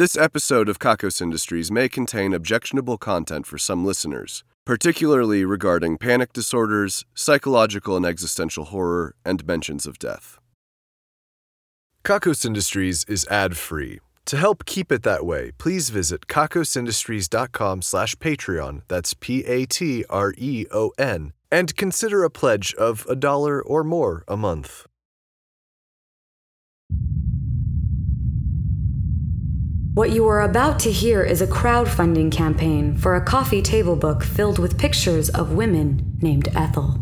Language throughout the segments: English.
This episode of Kakos Industries may contain objectionable content for some listeners, particularly regarding panic disorders, psychological and existential horror, and mentions of death. Kakos Industries is ad-free. To help keep it that way, please visit kakosindustries.com slash Patreon, that's P-A-T-R-E-O-N, and consider a pledge of a dollar or more a month. What you are about to hear is a crowdfunding campaign for a coffee table book filled with pictures of women named Ethel.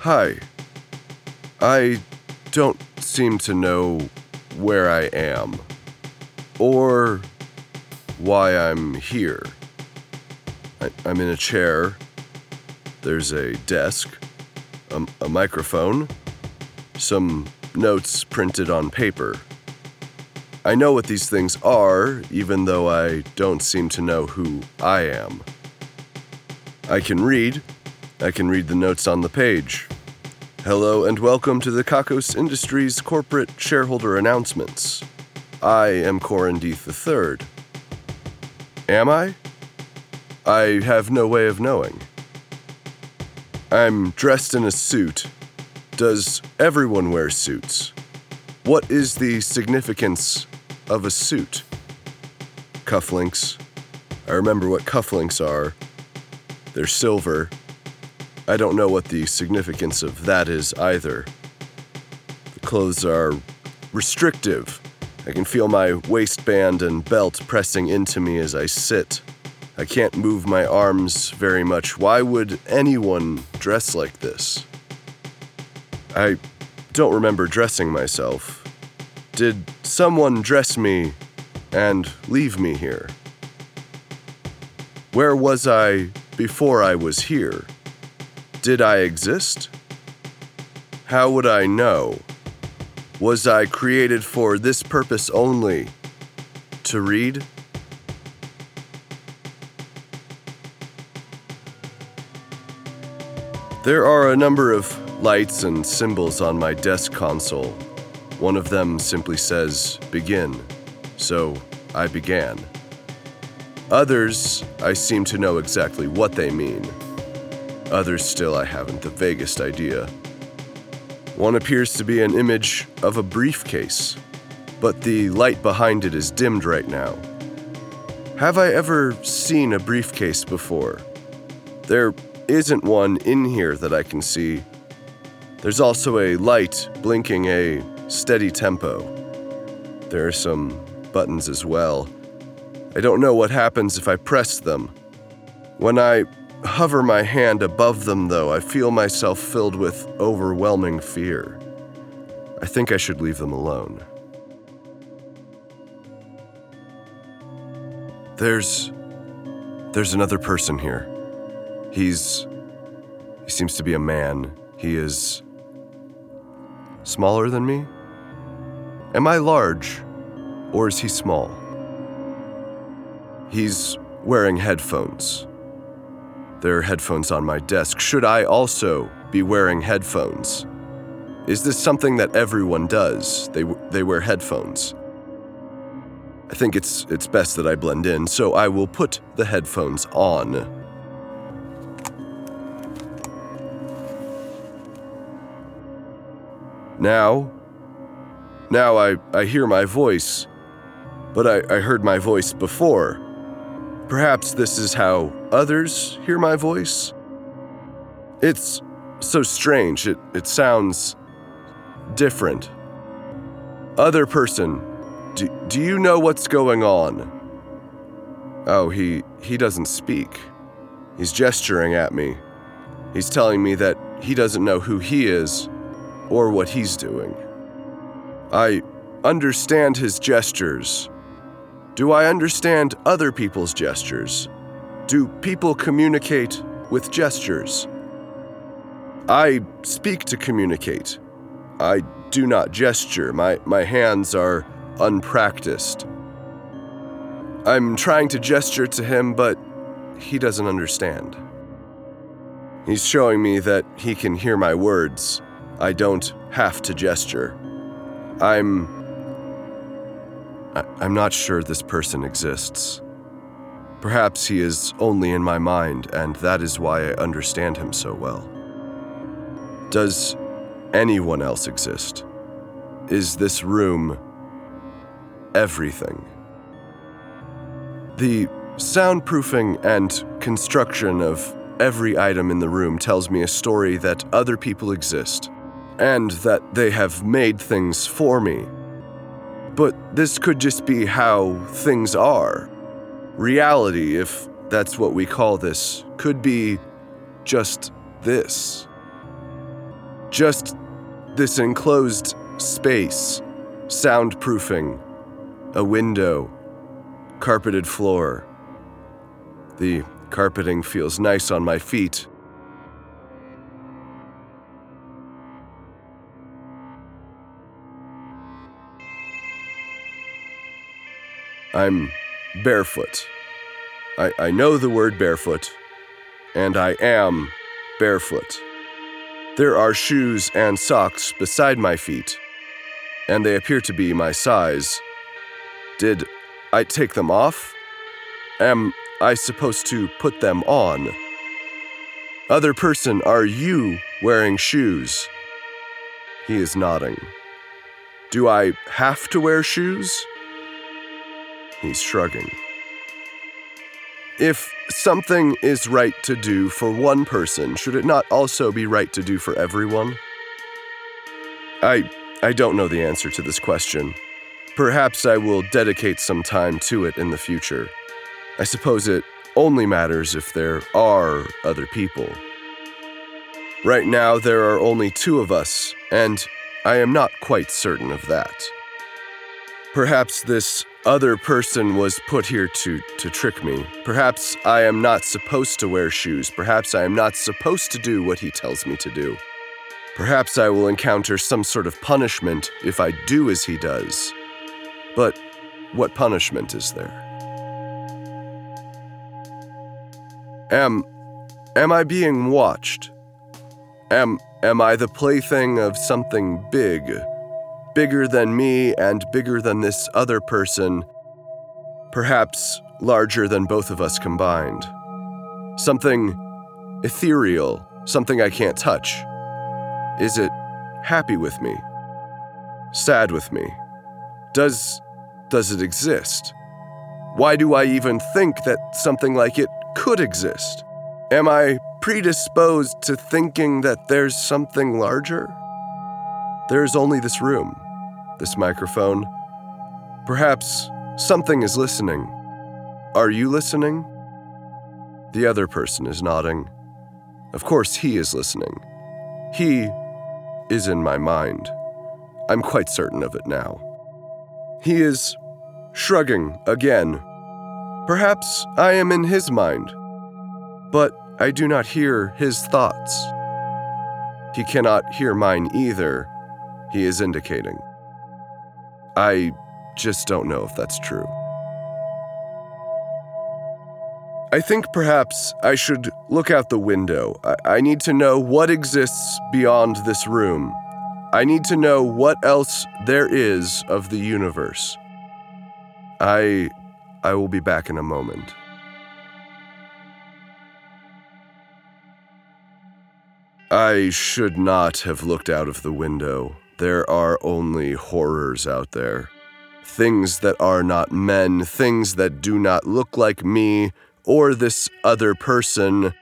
Hi. I don't seem to know where I am or why I'm here. I, am in a chair. There's a desk, a, a microphone, some notes printed on paper. I know what these things are, even though I don't seem to know who I am. I can read. I can read the notes on the page. Hello and welcome to the Kakos Industries corporate shareholder announcements. I am Corin Deeth III. Am I? I have no way of knowing. I'm dressed in a suit. Does everyone wear suits? What is the significance of a suit? Cufflinks. I remember what cufflinks are. They're silver. I don't know what the significance of that is either. The clothes are restrictive. I can feel my waistband and belt pressing into me as I sit. I can't move my arms very much. Why would anyone dress like this? I don't remember dressing myself. Did someone dress me and leave me here? Where was I before I was here? Did I exist? How would I know? Was I created for this purpose only? To read? There are a number of lights and symbols on my desk console. One of them simply says begin, so I began. Others, I seem to know exactly what they mean. Others still, I haven't the vaguest idea. One appears to be an image of a briefcase, but the light behind it is dimmed right now. Have I ever seen a briefcase before? There isn't one in here that I can see. There's also a light blinking a steady tempo. There are some buttons as well. I don't know what happens if I press them. When I hover my hand above them, though, I feel myself filled with overwhelming fear. I think I should leave them alone. There's. There's another person here. He's. He seems to be a man. He is. smaller than me? Am I large? Or is he small? He's wearing headphones. There are headphones on my desk. Should I also be wearing headphones? Is this something that everyone does? They, they wear headphones. I think it's, it's best that I blend in, so I will put the headphones on. Now, now I, I hear my voice, but I, I heard my voice before. Perhaps this is how others hear my voice? It's so strange. It, it sounds different. Other person, do, do you know what's going on? Oh, he, he doesn't speak. He's gesturing at me. He's telling me that he doesn't know who he is or what he's doing. I understand his gestures do I understand other people's gestures? Do people communicate with gestures? I speak to communicate. I do not gesture. My, my hands are unpracticed. I'm trying to gesture to him, but he doesn't understand. He's showing me that he can hear my words. I don't have to gesture. I'm. I- I'm not sure this person exists. Perhaps he is only in my mind, and that is why I understand him so well. Does anyone else exist? Is this room everything? The soundproofing and construction of every item in the room tells me a story that other people exist, and that they have made things for me. But this could just be how things are. Reality, if that's what we call this, could be just this. Just this enclosed space, soundproofing, a window, carpeted floor. The carpeting feels nice on my feet. I'm barefoot. I, I know the word barefoot, and I am barefoot. There are shoes and socks beside my feet, and they appear to be my size. Did I take them off? Am I supposed to put them on? Other person, are you wearing shoes? He is nodding. Do I have to wear shoes? He's shrugging. If something is right to do for one person, should it not also be right to do for everyone? I I don't know the answer to this question. Perhaps I will dedicate some time to it in the future. I suppose it only matters if there are other people. Right now, there are only two of us, and I am not quite certain of that. Perhaps this other person was put here to, to trick me. Perhaps I am not supposed to wear shoes. Perhaps I am not supposed to do what he tells me to do. Perhaps I will encounter some sort of punishment if I do as he does. But what punishment is there? Am am I being watched? Am am I the plaything of something big? Bigger than me and bigger than this other person, perhaps larger than both of us combined. Something ethereal, something I can't touch. Is it happy with me? Sad with me? Does does it exist? Why do I even think that something like it could exist? Am I predisposed to thinking that there's something larger? There's only this room, this microphone. Perhaps something is listening. Are you listening? The other person is nodding. Of course, he is listening. He is in my mind. I'm quite certain of it now. He is shrugging again. Perhaps I am in his mind, but I do not hear his thoughts. He cannot hear mine either, he is indicating. I just don't know if that's true. I think perhaps I should look out the window. I, I need to know what exists beyond this room. I need to know what else there is of the universe. I I will be back in a moment. I should not have looked out of the window. There are only horrors out there. Things that are not men, things that do not look like me or this other person.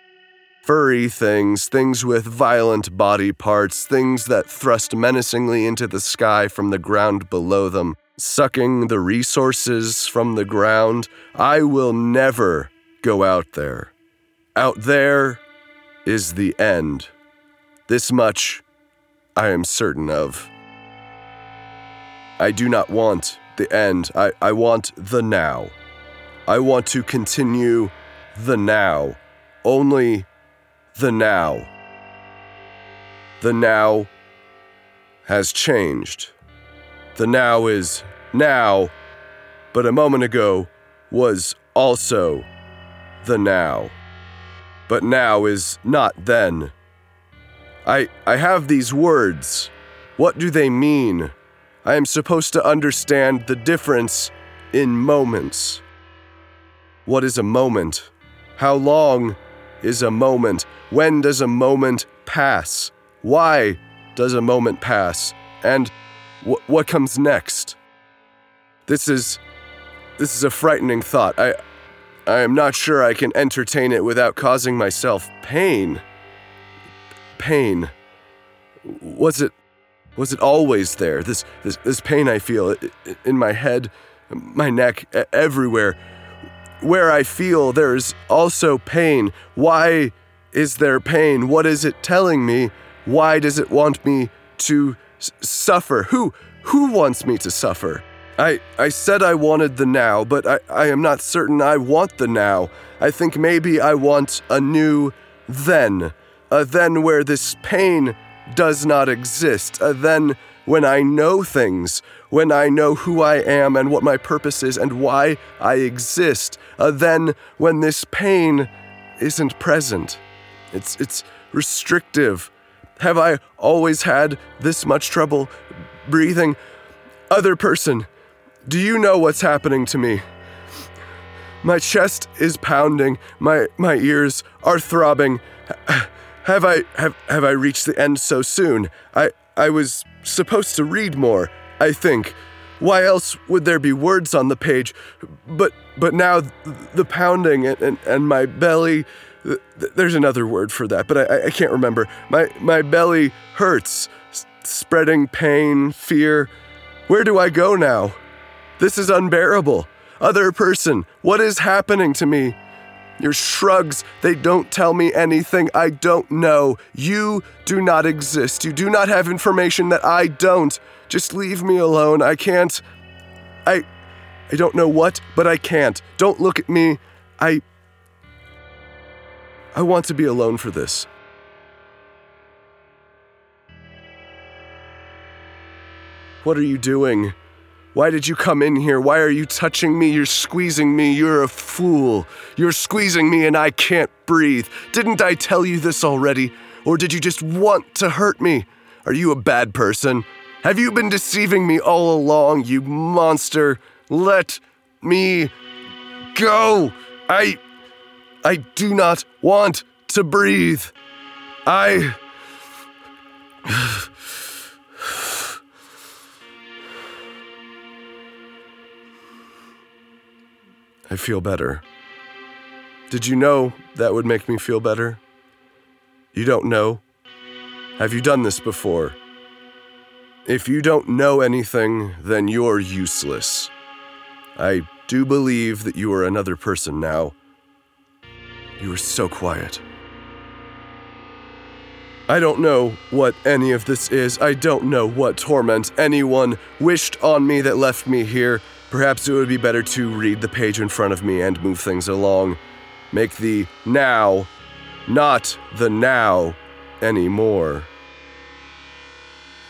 Furry things, things with violent body parts, things that thrust menacingly into the sky from the ground below them, sucking the resources from the ground. I will never go out there. Out there is the end. This much I am certain of. I do not want the end. I, I want the now. I want to continue the now. Only the now. The now has changed. The now is now, but a moment ago was also the now. But now is not then. I, I have these words. What do they mean? I am supposed to understand the difference in moments. What is a moment? How long is a moment? When does a moment pass? Why does a moment pass? And wh- what comes next? This is this is a frightening thought. I I am not sure I can entertain it without causing myself pain. Pain. Was it was it always there? This this this pain I feel in my head, my neck, everywhere. Where I feel there is also pain. Why is there pain? What is it telling me? Why does it want me to s- suffer? Who who wants me to suffer? I, I said I wanted the now, but I, I am not certain I want the now. I think maybe I want a new then. A then where this pain does not exist. A then when I know things, when I know who I am and what my purpose is and why I exist. A then when this pain isn't present. It's, it's restrictive. Have I always had this much trouble breathing? Other person, do you know what's happening to me? My chest is pounding, my, my ears are throbbing. Have I have, have I reached the end so soon? I, I was supposed to read more, I think. Why else would there be words on the page? But but now the pounding and, and, and my belly there's another word for that, but I, I can't remember. My my belly hurts, spreading pain, fear. Where do I go now? This is unbearable. Other person, what is happening to me? Your shrugs, they don't tell me anything I don't know. You do not exist. You do not have information that I don't. Just leave me alone. I can't. I. I don't know what, but I can't. Don't look at me. I. I want to be alone for this. What are you doing? Why did you come in here? Why are you touching me? You're squeezing me. You're a fool. You're squeezing me and I can't breathe. Didn't I tell you this already? Or did you just want to hurt me? Are you a bad person? Have you been deceiving me all along, you monster? Let me go. I. I do not want to breathe. I. I feel better. Did you know that would make me feel better? You don't know? Have you done this before? If you don't know anything, then you're useless. I do believe that you are another person now. You are so quiet. I don't know what any of this is. I don't know what torment anyone wished on me that left me here. Perhaps it would be better to read the page in front of me and move things along. Make the now not the now anymore.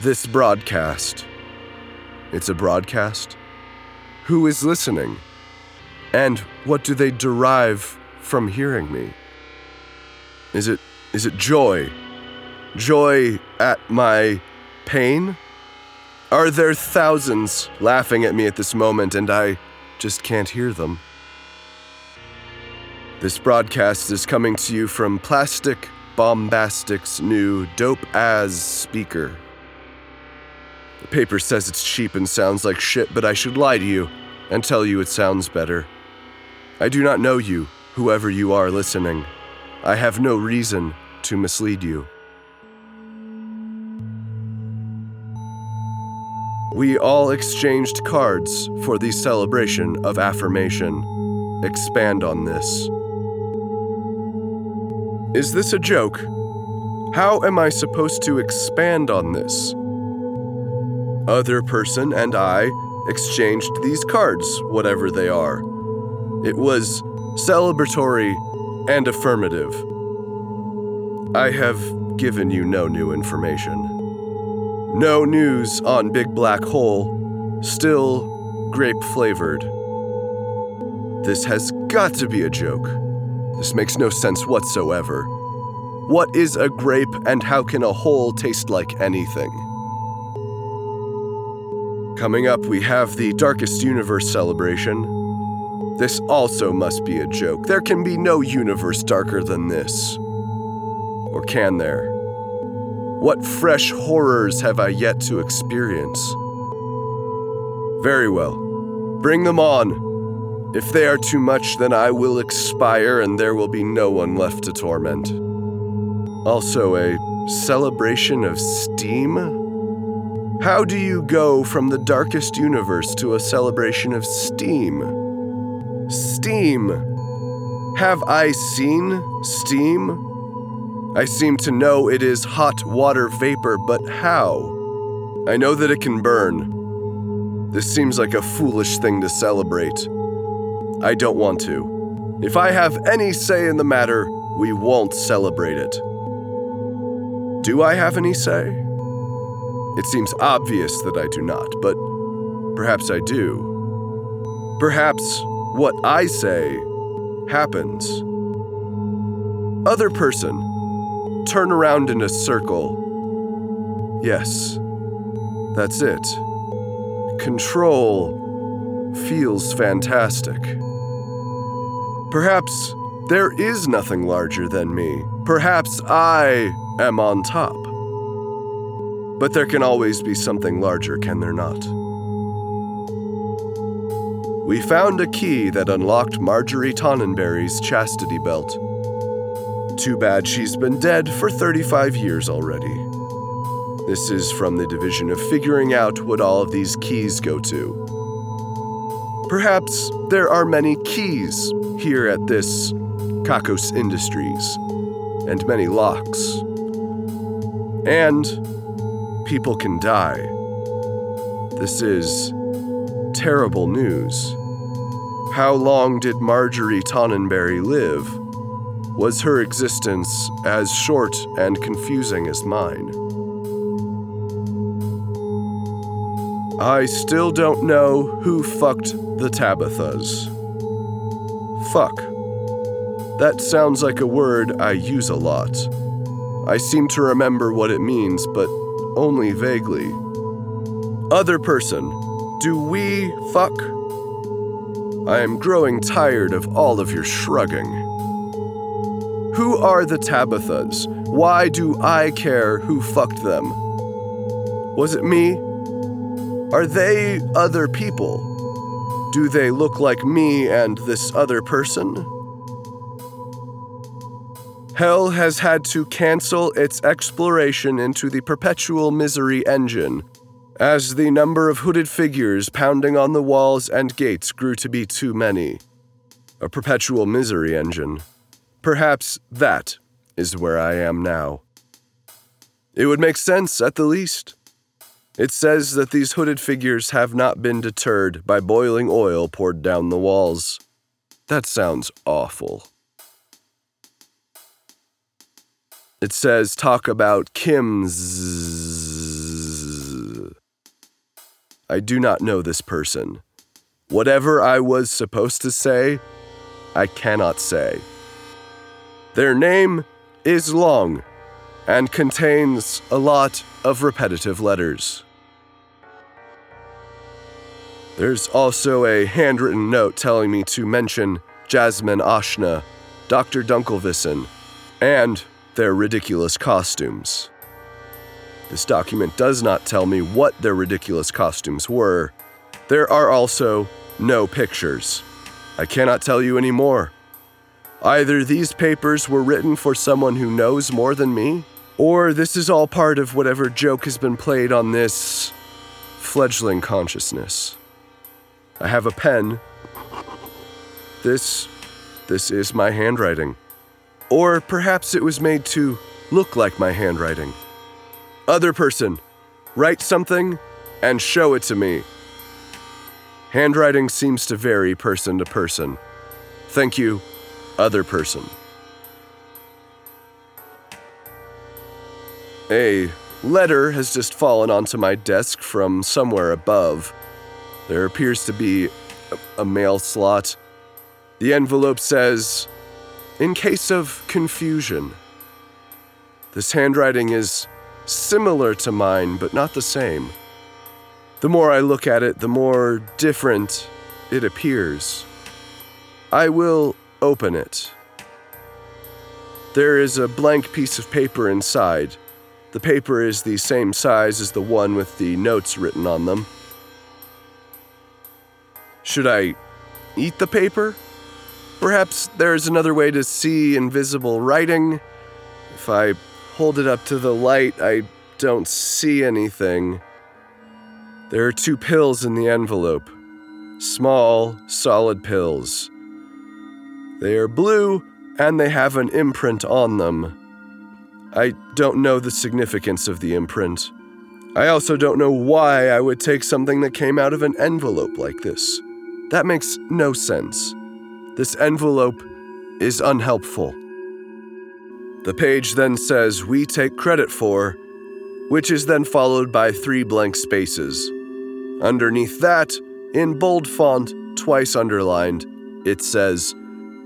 This broadcast. It's a broadcast? Who is listening? And what do they derive from hearing me? Is it is it joy? Joy at my pain? Are there thousands laughing at me at this moment and I just can't hear them? This broadcast is coming to you from Plastic Bombastic's new Dope As speaker. The paper says it's cheap and sounds like shit, but I should lie to you and tell you it sounds better. I do not know you, whoever you are listening. I have no reason to mislead you. We all exchanged cards for the celebration of affirmation. Expand on this. Is this a joke? How am I supposed to expand on this? Other person and I exchanged these cards, whatever they are. It was celebratory and affirmative. I have given you no new information. No news on Big Black Hole, still grape flavored. This has got to be a joke. This makes no sense whatsoever. What is a grape and how can a hole taste like anything? Coming up, we have the Darkest Universe celebration. This also must be a joke. There can be no universe darker than this. Or can there? What fresh horrors have I yet to experience? Very well. Bring them on. If they are too much, then I will expire and there will be no one left to torment. Also, a celebration of steam? How do you go from the darkest universe to a celebration of steam? Steam. Have I seen steam? I seem to know it is hot water vapor, but how? I know that it can burn. This seems like a foolish thing to celebrate. I don't want to. If I have any say in the matter, we won't celebrate it. Do I have any say? It seems obvious that I do not, but perhaps I do. Perhaps what I say happens. Other person, turn around in a circle. Yes, that's it. Control feels fantastic. Perhaps there is nothing larger than me. Perhaps I am on top. But there can always be something larger, can there not? We found a key that unlocked Marjorie Tonnenberry's chastity belt. Too bad she's been dead for 35 years already. This is from the division of figuring out what all of these keys go to. Perhaps there are many keys here at this Kakos Industries, and many locks. And people can die. This is terrible news. How long did Marjorie Tonnenberry live? Was her existence as short and confusing as mine? I still don't know who fucked the Tabithas. Fuck. That sounds like a word I use a lot. I seem to remember what it means, but only vaguely. Other person, do we fuck? I am growing tired of all of your shrugging. Who are the Tabithas? Why do I care who fucked them? Was it me? Are they other people? Do they look like me and this other person? Hell has had to cancel its exploration into the perpetual misery engine, as the number of hooded figures pounding on the walls and gates grew to be too many. A perpetual misery engine. Perhaps that is where I am now. It would make sense at the least. It says that these hooded figures have not been deterred by boiling oil poured down the walls. That sounds awful. It says, talk about Kim's. I do not know this person. Whatever I was supposed to say, I cannot say. Their name is long and contains a lot of repetitive letters. There's also a handwritten note telling me to mention Jasmine Ashna, Dr. Dunkelvissen, and their ridiculous costumes. This document does not tell me what their ridiculous costumes were. There are also no pictures. I cannot tell you any more. Either these papers were written for someone who knows more than me, or this is all part of whatever joke has been played on this fledgling consciousness. I have a pen. This this is my handwriting. Or perhaps it was made to look like my handwriting. Other person, write something and show it to me. Handwriting seems to vary person to person. Thank you, other person. A letter has just fallen onto my desk from somewhere above. There appears to be a, a mail slot The envelope says, In case of confusion. This handwriting is similar to mine, but not the same. The more I look at it, the more different it appears. I will open it. There is a blank piece of paper inside. The paper is the same size as the one with the notes written on them. Should I eat the paper? Perhaps there's another way to see invisible writing. If I hold it up to the light, I don't see anything. There are two pills in the envelope small, solid pills. They are blue and they have an imprint on them. I don't know the significance of the imprint. I also don't know why I would take something that came out of an envelope like this. That makes no sense. This envelope is unhelpful. The page then says, We take credit for, which is then followed by three blank spaces. Underneath that, in bold font, twice underlined, it says,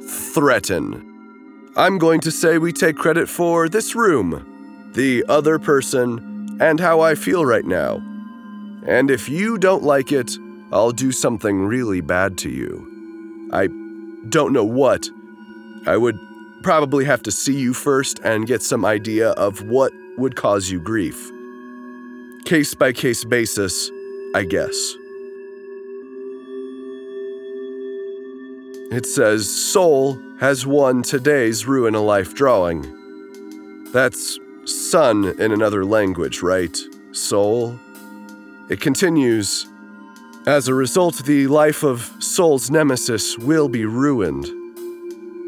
Threaten. I'm going to say we take credit for this room, the other person, and how I feel right now. And if you don't like it, I'll do something really bad to you. I don't know what. I would probably have to see you first and get some idea of what would cause you grief. Case by case basis, I guess. It says Sol has won today's Ruin a Life drawing. That's sun in another language, right? Sol. It continues as a result, the life of Sol's nemesis will be ruined.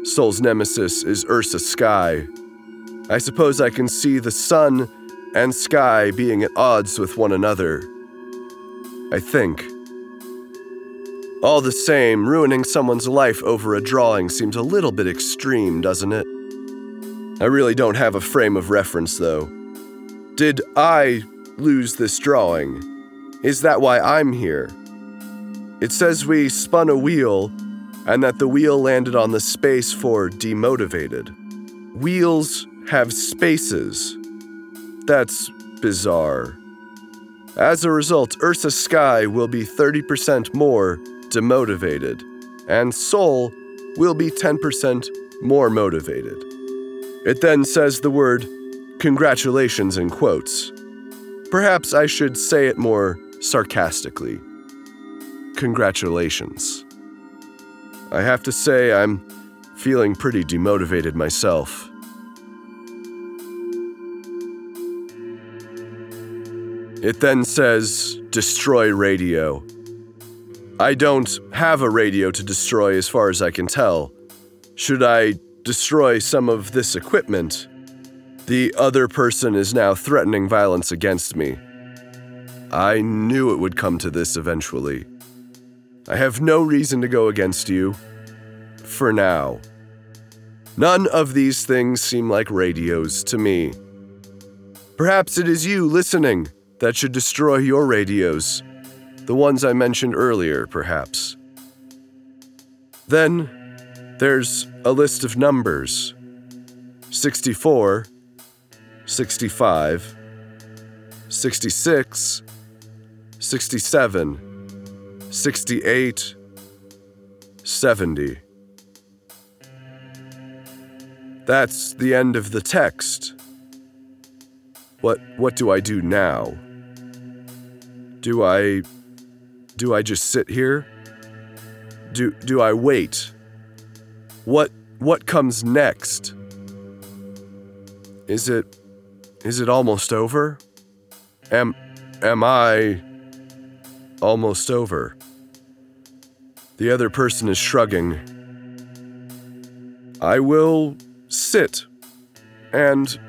Sol's nemesis is Ursa Sky. I suppose I can see the sun and sky being at odds with one another. I think. All the same, ruining someone's life over a drawing seems a little bit extreme, doesn't it? I really don't have a frame of reference, though. Did I lose this drawing? Is that why I'm here? It says we spun a wheel and that the wheel landed on the space for demotivated. Wheels have spaces. That's bizarre. As a result, Ursa Sky will be 30% more demotivated, and Sol will be 10% more motivated. It then says the word congratulations in quotes. Perhaps I should say it more sarcastically. Congratulations. I have to say, I'm feeling pretty demotivated myself. It then says, Destroy radio. I don't have a radio to destroy as far as I can tell. Should I destroy some of this equipment? The other person is now threatening violence against me. I knew it would come to this eventually. I have no reason to go against you. For now. None of these things seem like radios to me. Perhaps it is you listening that should destroy your radios. The ones I mentioned earlier, perhaps. Then there's a list of numbers 64, 65, 66, 67. 68, 70. That's the end of the text. What what do I do now? Do I do I just sit here? Do do I wait? What what comes next? Is it is it almost over? Am am I almost over? The other person is shrugging. I will sit and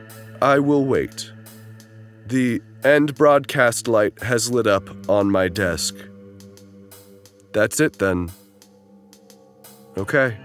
I will wait. The end broadcast light has lit up on my desk. That's it then. Okay.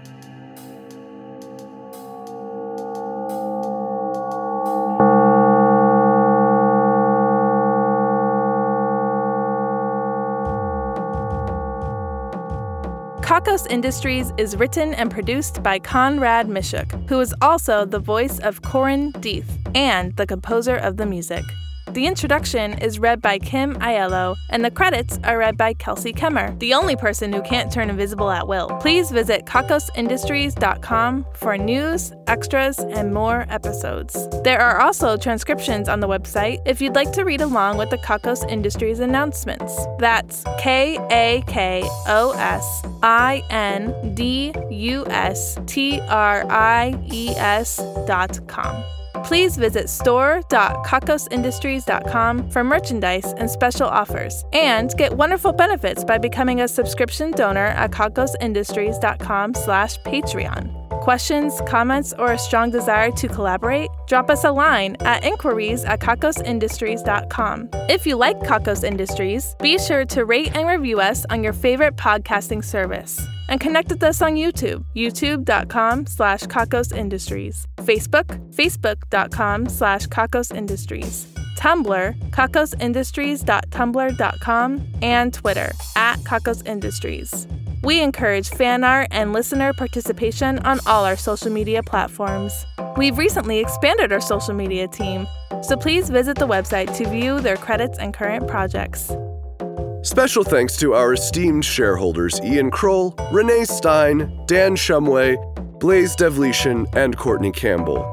Kakos Industries is written and produced by Conrad Mishuk, who is also the voice of Corin Deeth and the composer of the music. The introduction is read by Kim Aiello, and the credits are read by Kelsey Kemmer, the only person who can't turn invisible at will. Please visit kakosindustries.com for news, extras, and more episodes. There are also transcriptions on the website if you'd like to read along with the Kakos Industries announcements. That's K A K O S I N D U S T R I E S dot com. Please visit store.kakosindustries.com for merchandise and special offers, and get wonderful benefits by becoming a subscription donor at kakosindustries.com slash Patreon. Questions, comments, or a strong desire to collaborate? Drop us a line at inquiries at kakosindustries.com. If you like Kakos Industries, be sure to rate and review us on your favorite podcasting service and connect with us on YouTube, youtube.com slash Kakos Industries, Facebook, facebook.com slash Kakos Industries, Tumblr, kakosindustries.tumblr.com, and Twitter, at Kakos Industries. We encourage fan art and listener participation on all our social media platforms. We've recently expanded our social media team, so please visit the website to view their credits and current projects. Special thanks to our esteemed shareholders Ian Kroll, Renee Stein, Dan Shumway, Blaze Devletian, and Courtney Campbell.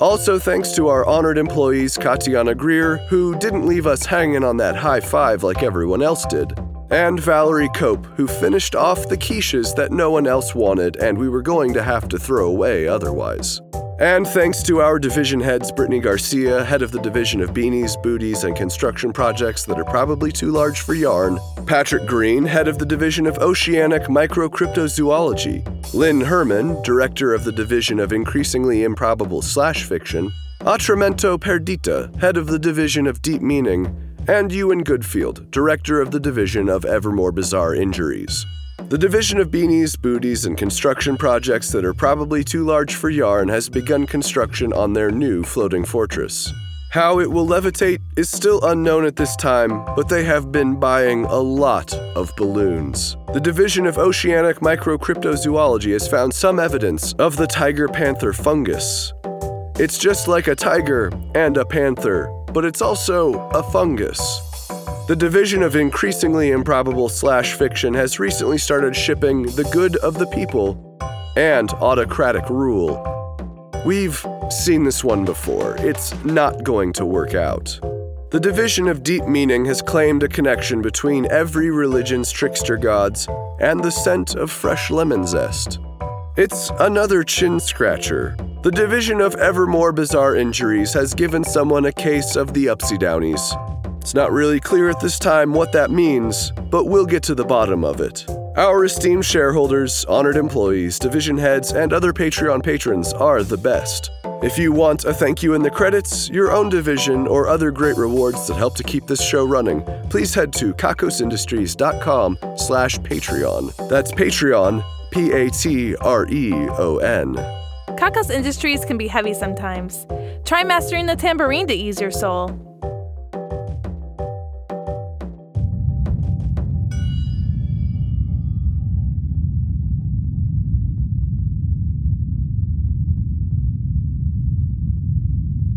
Also, thanks to our honored employees Katiana Greer, who didn't leave us hanging on that high five like everyone else did, and Valerie Cope, who finished off the quiches that no one else wanted and we were going to have to throw away otherwise. And thanks to our division heads, Brittany Garcia, head of the division of beanies, booties, and construction projects that are probably too large for yarn, Patrick Green, head of the division of oceanic microcryptozoology, Lynn Herman, director of the division of increasingly improbable slash fiction, Atramento Perdita, head of the division of deep meaning, and Ewan Goodfield, director of the division of evermore bizarre injuries. The division of beanies, booties, and construction projects that are probably too large for yarn has begun construction on their new floating fortress. How it will levitate is still unknown at this time, but they have been buying a lot of balloons. The Division of Oceanic Microcryptozoology has found some evidence of the tiger panther fungus. It's just like a tiger and a panther, but it's also a fungus. The division of increasingly improbable slash fiction has recently started shipping The Good of the People and Autocratic Rule. We've seen this one before. It's not going to work out. The division of deep meaning has claimed a connection between every religion's trickster gods and the scent of fresh lemon zest. It's another chin scratcher. The division of ever more bizarre injuries has given someone a case of the upsy downies. It's not really clear at this time what that means, but we'll get to the bottom of it. Our esteemed shareholders, honored employees, division heads, and other Patreon patrons are the best. If you want a thank you in the credits, your own division, or other great rewards that help to keep this show running, please head to kakosindustries.com slash Patreon. That's Patreon, P-A-T-R-E-O-N. Kakos Industries can be heavy sometimes. Try mastering the tambourine to ease your soul.